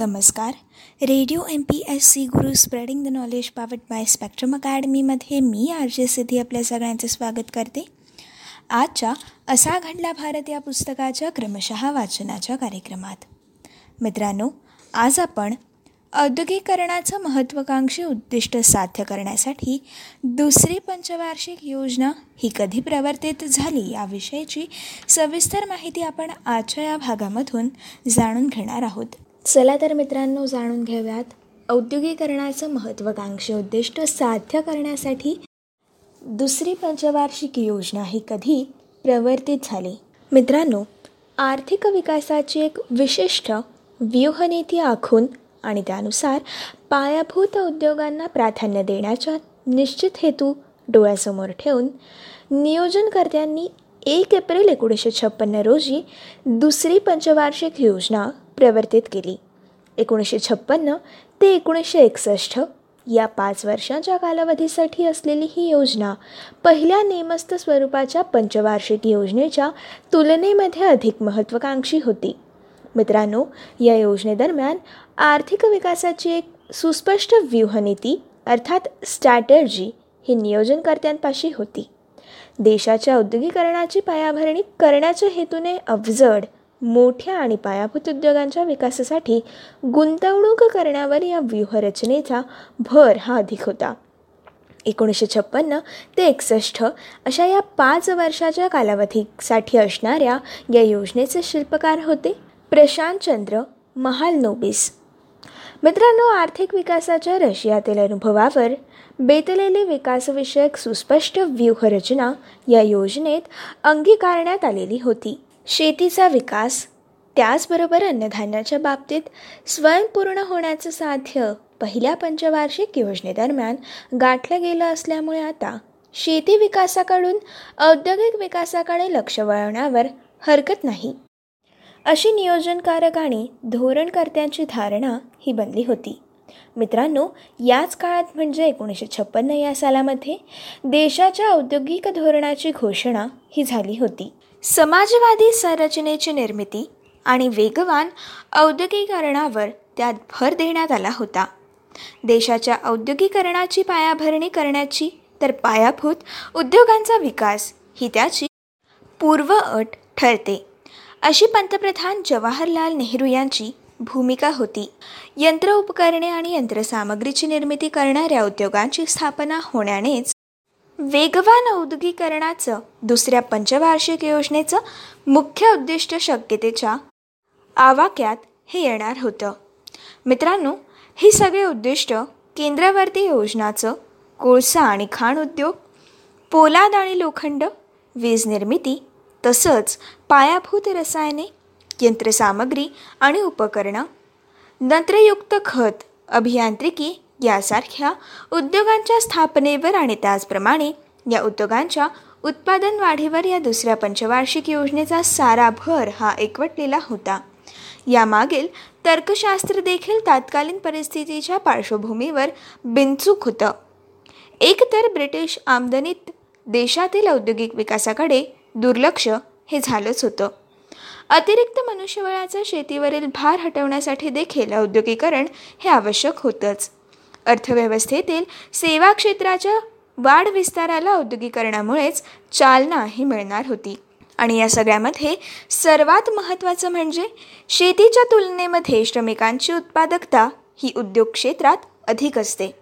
नमस्कार. Radio M P S C Guru spreading the knowledge powered by Spectrum अकॅडमीमध्ये मी R J Siddhi आपल्या सगळ्यांचे स्वागत करते. आजच्या असा घडला भारत या पुस्तकाच्या क्रमशः वाचनाच्या कार्यक्रमात. मित्रांनो आज आपण औद्योगिकरणाचं महत्त्वाकांक्षी उद्दिष्ट साध्य करण्यासाठी दुसरी पंचवार्षिक योजना ही कधी प्रवर्तित झाली याविषयीची सविस्तर माहिती आपण आजच्या या भागामधून जाणून घेणार आहोत. चला तर मित्रांनो जाणून घेऊयात. औद्योगिकरणाचं महत्त्वाकांक्षी उद्दिष्ट साध्य करण्यासाठी दुसरी पंचवार्षिक योजना ही कधी प्रवर्तित झाली? मित्रांनो आर्थिक विकासाची एक विशिष्ट व्यूहनीती आखून आणि त्यानुसार पायाभूत उद्योगांना प्राधान्य देण्याच्या निश्चित हेतू डोळ्यासमोर ठेवून नियोजनकर्त्यांनी एक एप्रिल एकोणीसशे छप्पन्न रोजी दुसरी पंचवार्षिक योजना प्रवर्तित केली. एकोणीसशे छप्पन्न ते एकोणीसशे एकसष्ट या पाच वर्षांच्या कालावधीसाठी असलेली ही योजना पहिल्या नेमस्त स्वरूपाच्या पंचवार्षिक योजनेच्या तुलनेमध्ये अधिक महत्त्वाकांक्षी होती. मित्रांनो या योजनेदरम्यान आर्थिक विकासाची एक सुस्पष्ट व्यूहनीती अर्थात स्ट्रॅटर्जी ही नियोजनकर्त्यांपाशी होती. देशाच्या औद्योगिकरणाची पायाभरणी करण्याच्या हेतूने अवजड मोठ्या आणि पायाभूत उद्योगांच्या विकासासाठी गुंतवणूक करण्यावर या व्यूहरचनेचा भर हा अधिक होता. एकोणीसशे छप्पन्न ते एकसष्ट अशा या पाच वर्षाच्या कालावधीसाठी असणाऱ्या या योजनेचे शिल्पकार होते प्रशांतचंद्र महालनोबिस. मित्रांनो आर्थिक विकासाच्या रशियातील अनुभवावर बेतलेली विकासविषयक सुस्पष्ट व्यूहरचना या योजनेत अंगीकारण्यात आलेली होती. शेतीचा विकास त्याचबरोबर अन्नधान्याच्या बाबतीत स्वयंपूर्ण होण्याचं साध्य पहिल्या पंचवार्षिक योजनेदरम्यान गाठलं गेलं असल्यामुळे आता शेती विकासाकडून औद्योगिक विकासाकडे लक्ष वळवण्यावर हरकत नाही. अशी नियोजनकारक आणि धोरणकर्त्यांची धारणा ही बनली होती. मित्रांनो याच काळात म्हणजे एकोणीसशे छप्पन्न या सालामध्ये देशाच्या औद्योगिक धोरणाची घोषणा ही झाली होती. समाजवादी संरचनेची निर्मिती आणि वेगवान औद्योगिकरणावर त्यात भर देण्यात आला होता. देशाच्या औद्योगिकरणाची पायाभरणी करण्याची तर पायाभूत उद्योगांचा विकास ही त्याची पूर्व अट ठरते. अशी पंतप्रधान जवाहरलाल नेहरू यांची भूमिका होती. यंत्र उपकरणे आणि यंत्रसामग्रीची निर्मिती करणाऱ्या उद्योगांची स्थापना होण्यानेच वेगवान औद्योगिकरणाचं दुसऱ्या पंचवार्षिक योजनेचं मुख्य उद्दिष्ट शक्यतेच्या आवाक्यात हे येणार होतं. मित्रांनो ही सगळे उद्दिष्ट केंद्रावरती योजनाचं कोळसा आणि खाण उद्योग पोलाद आणि लोखंड वीज निर्मिती तसंच पायाभूत रसायने यंत्रसामग्री आणि उपकरणं नत्रयुक्त खत अभियांत्रिकी यासारख्या उद्योगांच्या स्थापनेवर आणि त्याचप्रमाणे या उद्योगांच्या उत्पादन वाढीवर या दुसऱ्या पंचवार्षिक योजनेचा सारा भर हा एकवटलेला होता. यामागील तर्कशास्त्र देखील तात्कालीन परिस्थितीच्या पार्श्वभूमीवर बिनचूक होतं. एकतर ब्रिटिश आमदनीत देशातील औद्योगिक विकासाकडे दुर्लक्ष हे झालंच होतं. अतिरिक्त मनुष्यबळाचा शेतीवरील भार हटवण्यासाठी देखील औद्योगिकरण हे आवश्यक होतंच. अर्थव्यवस्थेतील सेवा क्षेत्राच्या वाढ विस्ताराला औद्योगिकरणामुळेच चालनाही मिळणार होती. आणि या सगळ्यामध्ये सर्वात महत्त्वाचं म्हणजे शेतीच्या तुलनेमध्ये श्रमिकांची उत्पादकता ही उद्योग क्षेत्रात अधिक असते.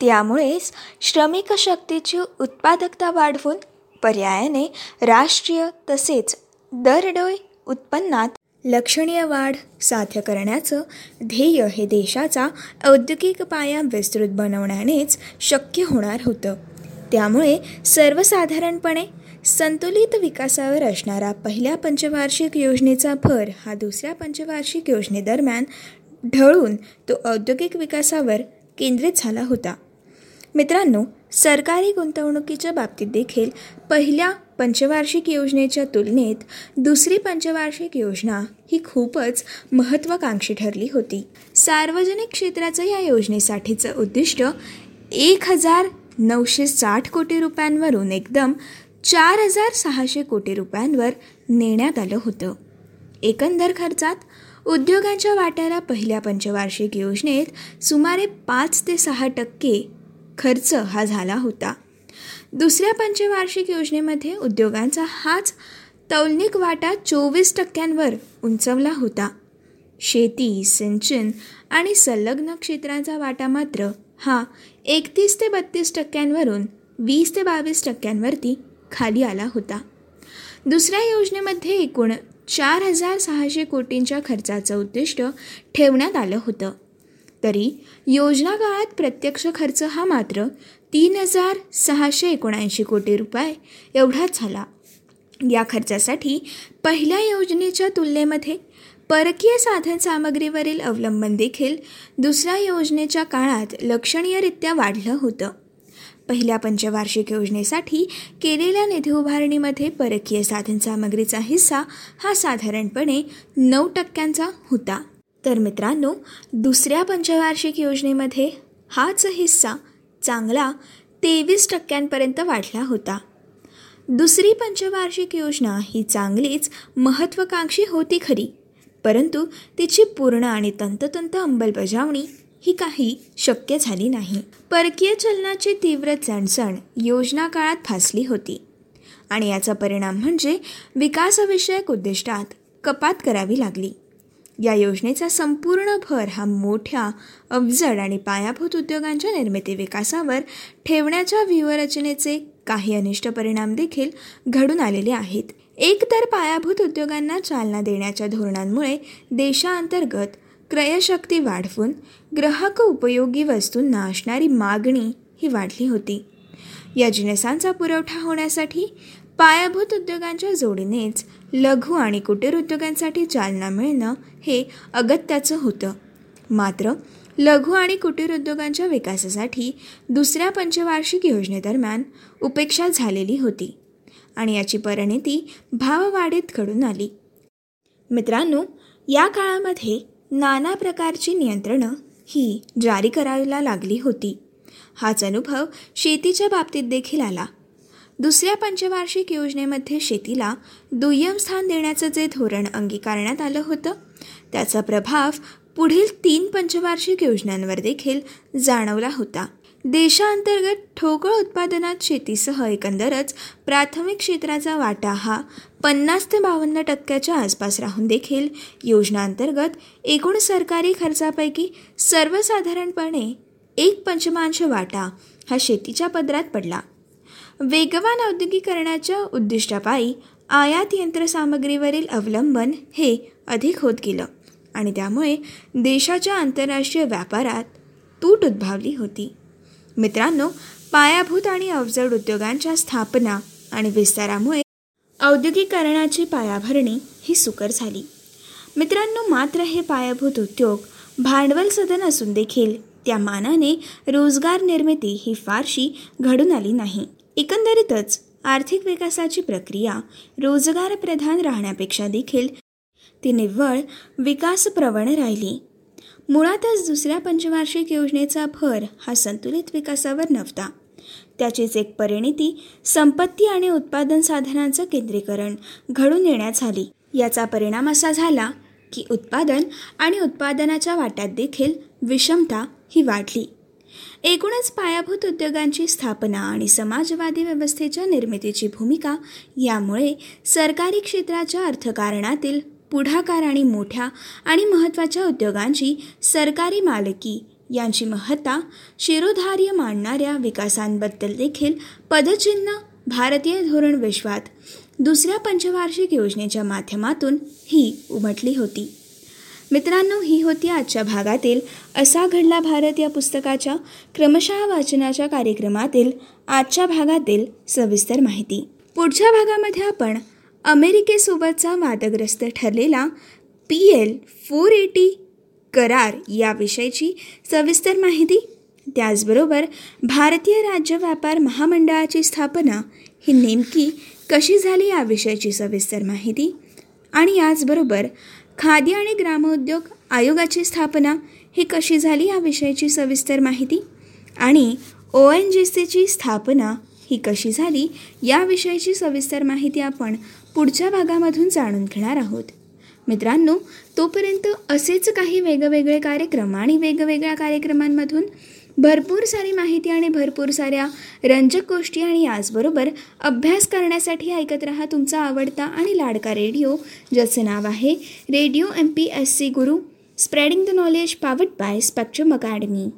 त्यामुळेच श्रमिक शक्तीची उत्पादकता वाढवून पर्यायाने राष्ट्रीय तसेच दरडोई उत्पन्नात लक्षणीय वाढ साध्य करण्याचं ध्येय हे देशाचा औद्योगिक पाया विस्तृत बनवण्यानेच शक्य होणार होतं. त्यामुळे सर्वसाधारणपणे संतुलित विकासावर असणारा पहिल्या पंचवार्षिक योजनेचा भर हा दुसऱ्या पंचवार्षिक योजनेदरम्यान ढळून तो औद्योगिक विकासावर केंद्रित झाला होता. मित्रांनो सरकारी गुंतवणुकीच्या बाबतीत देखील पहिल्या पंचवार्षिक योजनेच्या तुलनेत दुसरी पंचवार्षिक योजना ही खूपच महत्त्वाकांक्षी ठरली होती. सार्वजनिक क्षेत्राचं या योजनेसाठीचं उद्दिष्ट एक हजार नऊशे साठ कोटी रुपयांवरून एकदम चार हजार सहाशे कोटी रुपयांवर नेण्यात आलं होतं. एकंदर खर्चात उद्योगांच्या वाट्याला पहिल्या पंचवार्षिक योजनेत सुमारे पाच ते सहा टक्के खर्च हा झाला होता. दुसऱ्या पंचवार्षिक योजनेमध्ये उद्योगांचा हाच तौलनिक वाटा चोवीस टक्क्यांवर उंचवला होता. शेती सिंचन आणि संलग्न क्षेत्रांचा वाटा मात्र हा एकतीस ते बत्तीस टक्क्यांवरून वीस ते बावीस टक्क्यांवरती खाली आला होता. दुसऱ्या योजनेमध्ये एकूण चार हजार सहाशे कोटींच्या खर्चाचं उद्दिष्ट ठेवण्यात आलं होतं. तरी योजना काळात प्रत्यक्ष खर्च हा मात्र तीन हजार सहाशे एकोणऐंशी कोटी रुपये एवढाच झाला. या खर्चासाठी पहिल्या योजनेच्या तुलनेमध्ये परकीय साधन सामग्रीवरील अवलंबन देखील दुसऱ्या योजनेच्या काळात लक्षणीयरित्या वाढलं होतं. पहिल्या पंचवार्षिक योजनेसाठी केलेल्या निधी उभारणीमध्ये परकीय साधनसामग्रीचा हिस्सा हा साधारणपणे नऊ टक्क्यांचा होता. तर मित्रांनो दुसऱ्या पंचवार्षिक योजनेमध्ये हाच हिस्सा चांगला तेवीस टक्क्यांपर्यंत वाढला होता. दुसरी पंचवार्षिक योजना ही चांगलीच महत्त्वाकांक्षी होती खरी. परंतु तिची पूर्ण आणि तंततंत अंमलबजावणी ही काही शक्य झाली नाही. परकीय चलनाची तीव्र चणचण योजना काळात फासली होती. आणि याचा परिणाम म्हणजे विकासविषयक उद्दिष्टात कपात करावी लागली. या योजनेचा संपूर्ण भर हा मोठ्या अवजड आणि पायाभूत उद्योगांच्या निर्मिती विकासावर ठेवण्याच्या व्यूहरचनेचे काही अनिष्ट परिणाम देखील घडून आलेले आहेत. एकतर पायाभूत उद्योगांना चालना देण्याच्या धोरणांमुळे देशांतर्गत क्रयशक्ती वाढवून ग्राहक उपयोगी वस्तूंना असणारी मागणी ही वाढली होती. या जिनसांचा पुरवठा होण्यासाठी पायाभूत उद्योगांच्या जोडीनेच लघु आणि कुटीर उद्योगांसाठी चालना मिळणं हे अगत्याचं होतं. मात्र लघु आणि कुटीर उद्योगांच्या विकासासाठी दुसऱ्या पंचवार्षिक योजनेदरम्यान उपेक्षा झालेली होती आणि याची परिणिती भाववाढीत घडून आली. मित्रांनो या काळामध्ये नाना प्रकारची नियंत्रणं ही जारी करायला लागली होती. हाच अनुभव शेतीच्या बाबतीत देखील आला. दुसऱ्या पंचवार्षिक योजनेमध्ये शेतीला दुय्यम स्थान देण्याचं जे धोरण अंगीकारण्यात आलं होतं त्याचा प्रभाव पुढील तीन पंचवार्षिक योजनांवर देखील जाणवला होता. देशांतर्गत ठोकळ उत्पादनात शेतीसह एकंदरच प्राथमिक क्षेत्राचा वाटा हा पन्नास ते बावन्न टक्क्याच्या आसपास राहून देखील योजनांतर्गत एकूण सरकारी खर्चापैकी सर्वसाधारणपणे एक पंचमांश वाटा हा शेतीच्या पदरात पडला. वेगवान औद्योगिकरणाच्या उद्दिष्टापायी आयात यंत्रसामग्रीवरील अवलंबन हे अधिक होत गेलं आणि त्यामुळे देशाच्या आंतरराष्ट्रीय व्यापारात तूट उद्भावली होती. मित्रांनो पायाभूत आणि अवजड उद्योगांच्या स्थापना आणि विस्तारामुळे औद्योगिकरणाची पायाभरणी ही सुकर झाली. मित्रांनो मात्र हे पायाभूत उद्योग भांडवल सदन असून देखील त्या मानाने रोजगार निर्मिती ही फारशी घडून आली नाही. एकंदरीतच आर्थिक विकासाची प्रक्रिया रोजगारप्रधान राहण्यापेक्षा देखील ती निव्वळ विकासप्रवण राहिली. मुळातच दुसऱ्या पंचवार्षिक योजनेचा भर हा संतुलित विकासावर नव्हता. त्याचीच एक परिणिती संपत्ती आणि उत्पादन साधनांचं केंद्रीकरण घडून येण्यात झाली. याचा परिणाम असा झाला की उत्पादन आणि उत्पादनाच्या वाट्यात देखील विषमता ही वाढली. एकूणच पायाभूत उद्योगांची स्थापना आणि समाजवादी व्यवस्थेच्या निर्मितीची भूमिका यामुळे सरकारी क्षेत्राच्या अर्थकारणातील पुढाकार आणि मोठ्या आणि महत्त्वाच्या उद्योगांची सरकारी मालकी यांची महत्ता शिरोधार्य मांडणाऱ्या विकासांबद्दल देखील पदचिन्ह भारतीय धोरण विश्वात दुसऱ्या पंचवार्षिक योजनेच्या माध्यमातून ही उमटली होती. मित्रांनो ही होती आजच्या भागातील असा घडला भारत या पुस्तकाच्या क्रमशः वाचनाच्या कार्यक्रमातील आजच्या भागातील सविस्तर माहिती. पुढच्या भागामध्ये आपण अमेरिकेसोबतचा वादग्रस्त ठरलेला पी एल फोर एटी करार याविषयीची सविस्तर माहिती त्याचबरोबर भारतीय राज्य व्यापार महामंडळाची स्थापना ही नेमकी कशी झाली याविषयीची सविस्तर माहिती आणि याचबरोबर खादी आणि ग्रामोद्योग आयोगाची स्थापना ही कशी झाली याविषयीची सविस्तर माहिती आणि ओ एन जी सीची स्थापना ही कशी झाली याविषयीची सविस्तर माहिती आपण पुढच्या भागामधून जाणून घेणार आहोत. मित्रांनो तोपर्यंत असेच काही वेगवेगळे कार्यक्रम आणि वेगवेगळ्या कार्यक्रमांमधून भरपूर सारी माहिती आणि भरपूर साऱ्या रंजक गोष्टी आणि याचबरोबर अभ्यास करण्यासाठी ऐकत रहा तुमचा आवडता आणि लाडका रेडिओ ज्याचं नाव आहे radio M P S C Guru spreading the knowledge powered by Spectrum Academy.